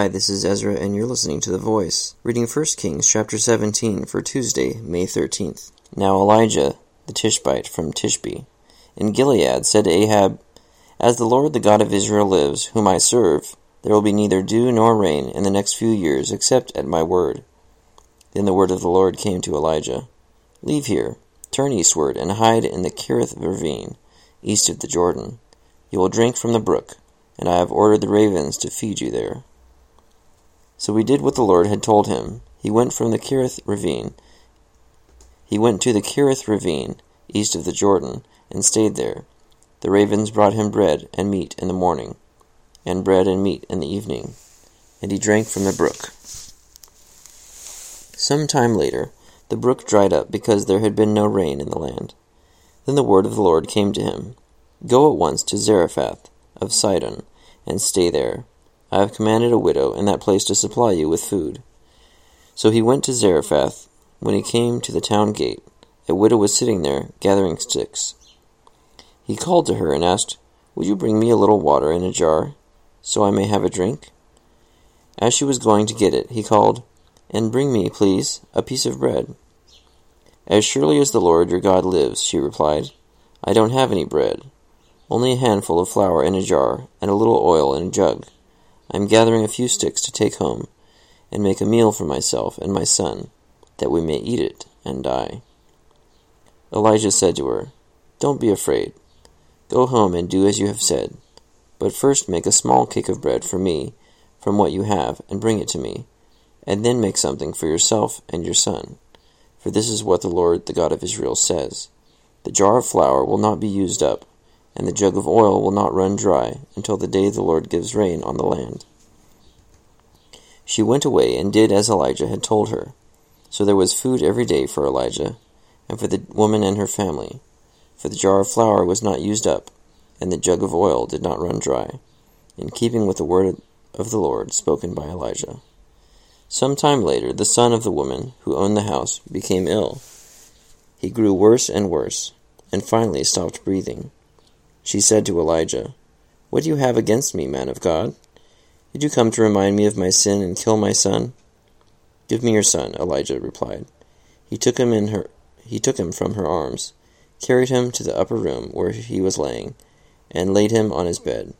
Hi, this is Ezra, and you're listening to The Voice, reading 1 Kings chapter 17 for Tuesday, May 13th. Now Elijah, the Tishbite from Tishbe, in Gilead, said to Ahab, As the Lord, the God of Israel, lives, whom I serve, there will be neither dew nor rain in the next few years, except at my word. Then the word of the Lord came to Elijah Leave here, turn eastward, and hide in the Kerith ravine, east of the Jordan. You will drink from the brook, and I have ordered the ravens to feed you there. So he did what the Lord had told him. He went from the Kerith ravine. He went to the Kerith ravine, east of the Jordan, and stayed there. The ravens brought him bread and meat in the morning, and bread and meat in the evening, and he drank from the brook. Some time later, the brook dried up because there had been no rain in the land. Then the word of the Lord came to him Go at once to Zarephath of Sidon, and stay there. I have commanded a widow in that place to supply you with food. So he went to Zarephath. When he came to the town gate, a widow was sitting there, gathering sticks. He called to her and asked, Would you bring me a little water in a jar, so I may have a drink? As she was going to get it, he called, And bring me, please, a piece of bread. As surely as the Lord your God lives, she replied, I don't have any bread, only a handful of flour in a jar, and a little oil in a jug. I am gathering a few sticks to take home, and make a meal for myself and my son, that we may eat it and die. Elijah said to her, Don't be afraid. Go home and do as you have said. But first make a small cake of bread for me from what you have, and bring it to me, and then make something for yourself and your son. For this is what the Lord, the God of Israel, says The jar of flour will not be used up and the jug of oil will not run dry until the day the Lord gives rain on the land. She went away and did as Elijah had told her. So there was food every day for Elijah, and for the woman and her family. For the jar of flour was not used up, and the jug of oil did not run dry, in keeping with the word of the Lord spoken by Elijah. Some time later, the son of the woman who owned the house became ill. He grew worse and worse, and finally stopped breathing. She said to Elijah, What do you have against me, man of God? Did you come to remind me of my sin and kill my son? Give me your son, Elijah replied. He took him in her he took him from her arms, carried him to the upper room where he was laying, and laid him on his bed.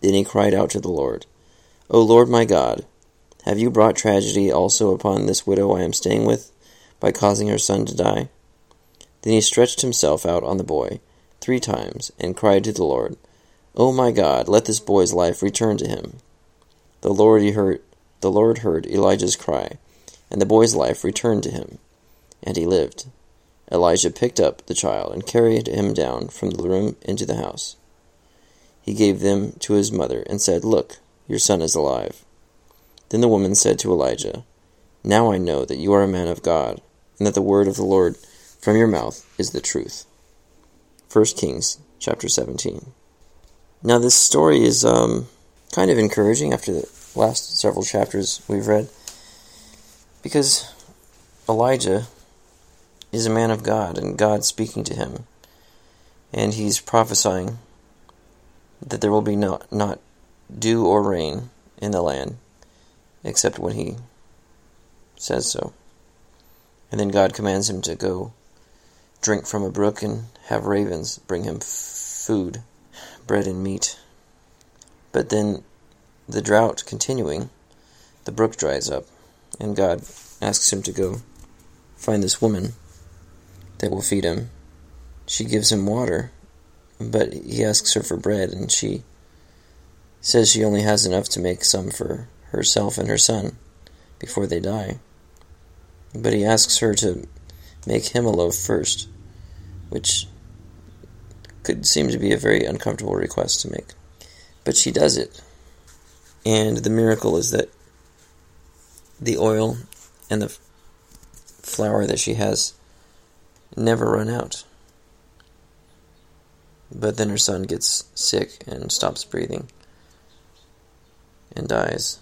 Then he cried out to the Lord, O Lord my God, have you brought tragedy also upon this widow I am staying with, by causing her son to die? Then he stretched himself out on the boy, three times, and cried to the Lord, O my God, let this boy's life return to him. The Lord heard the Lord heard Elijah's cry, and the boy's life returned to him, and he lived. Elijah picked up the child and carried him down from the room into the house. He gave them to his mother and said, Look, your son is alive. Then the woman said to Elijah, Now I know that you are a man of God, and that the word of the Lord from your mouth is the truth. 1 Kings chapter 17. Now, this story is um, kind of encouraging after the last several chapters we've read because Elijah is a man of God and God's speaking to him, and he's prophesying that there will be not, not dew or rain in the land except when he says so. And then God commands him to go drink from a brook and have ravens bring him food, bread and meat. But then, the drought continuing, the brook dries up, and God asks him to go find this woman that will feed him. She gives him water, but he asks her for bread, and she says she only has enough to make some for herself and her son before they die. But he asks her to make him a loaf first, which could seem to be a very uncomfortable request to make. But she does it. And the miracle is that the oil and the flour that she has never run out. But then her son gets sick and stops breathing and dies.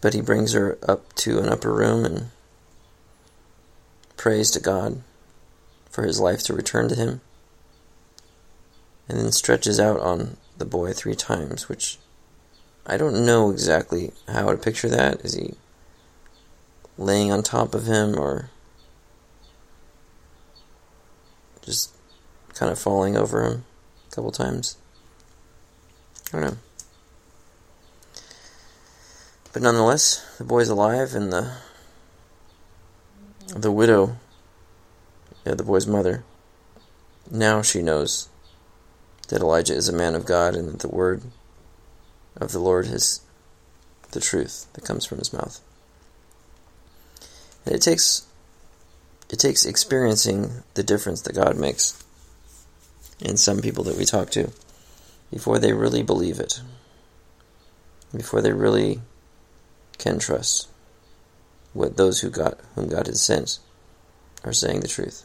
But he brings her up to an upper room and prays to God for his life to return to him. and then stretches out on the boy three times, which I don't know exactly how to picture that. Is he laying on top of him or just kind of falling over him a couple times? I don't know. But nonetheless, the boy's alive, and the the widow, yeah, the boy's mother, now she knows that Elijah is a man of God and that the word of the Lord is the truth that comes from his mouth. And it takes it takes experiencing the difference that God makes in some people that we talk to before they really believe it. Before they really can trust what those who got whom God has sent are saying the truth.